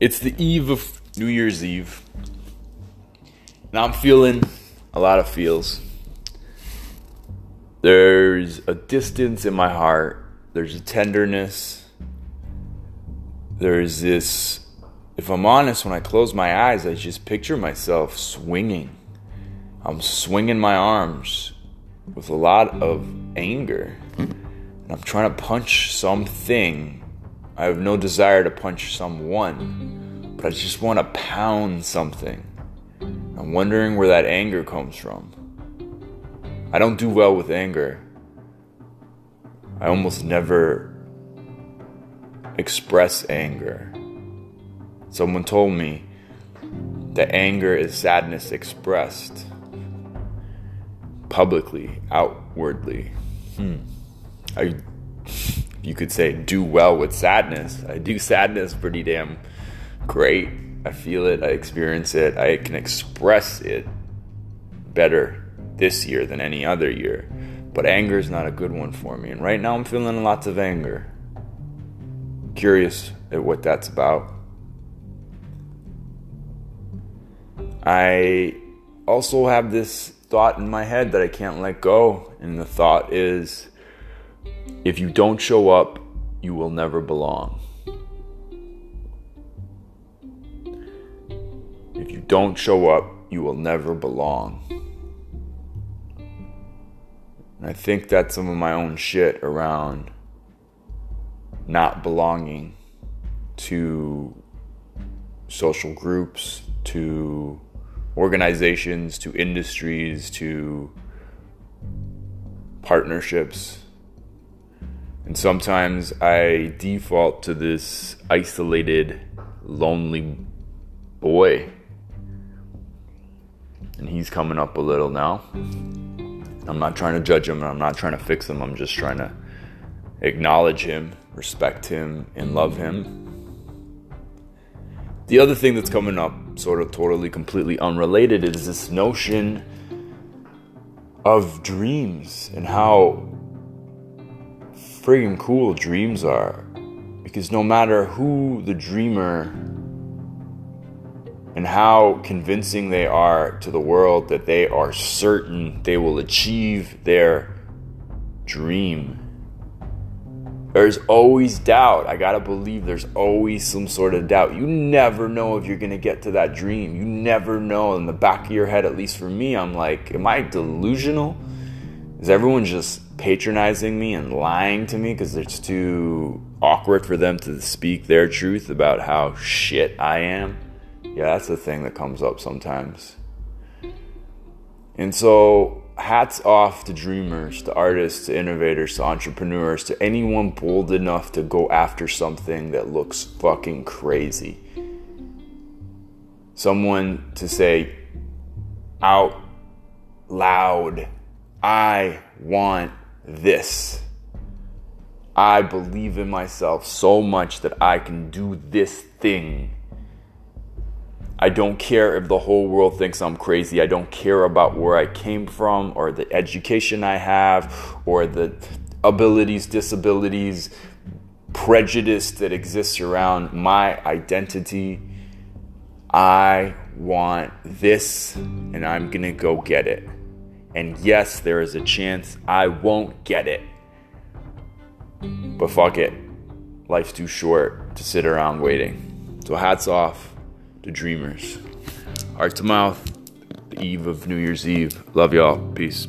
It's the eve of New Year's Eve. And I'm feeling a lot of feels. There's a distance in my heart, there's a tenderness. There's this, if I'm honest, when I close my eyes, I just picture myself swinging. I'm swinging my arms with a lot of anger. And I'm trying to punch something I have no desire to punch someone, but I just want to pound something. I'm wondering where that anger comes from. I don't do well with anger. I almost never express anger. Someone told me that anger is sadness expressed publicly, outwardly. Hmm. I you could say do well with sadness. I do sadness pretty damn great. I feel it, I experience it, I can express it better this year than any other year. But anger is not a good one for me. And right now I'm feeling lots of anger. Curious at what that's about. I also have this thought in my head that I can't let go. And the thought is if you don't show up, you will never belong. If you don't show up, you will never belong. And I think that's some of my own shit around not belonging to social groups, to organizations, to industries, to partnerships. And sometimes I default to this isolated, lonely boy. And he's coming up a little now. I'm not trying to judge him and I'm not trying to fix him. I'm just trying to acknowledge him, respect him, and love him. The other thing that's coming up, sort of totally, completely unrelated, is this notion of dreams and how friggin' cool dreams are. Because no matter who the dreamer and how convincing they are to the world that they are certain they will achieve their dream, there's always doubt. I gotta believe there's always some sort of doubt. You never know if you're gonna get to that dream. You never know. In the back of your head, at least for me, I'm like, am I delusional? Is everyone just patronizing me and lying to me because it's too awkward for them to speak their truth about how shit I am? Yeah, that's the thing that comes up sometimes. And so, hats off to dreamers, to artists, to innovators, to entrepreneurs, to anyone bold enough to go after something that looks fucking crazy. Someone to say out loud, I want this. I believe in myself so much that I can do this thing. I don't care if the whole world thinks I'm crazy. I don't care about where I came from or the education I have or the abilities, disabilities, prejudice that exists around my identity. I want this and I'm going to go get it. And yes, there is a chance I won't get it. But fuck it. Life's too short to sit around waiting. So hats off to dreamers. Heart to mouth, the eve of New Year's Eve. Love y'all. Peace.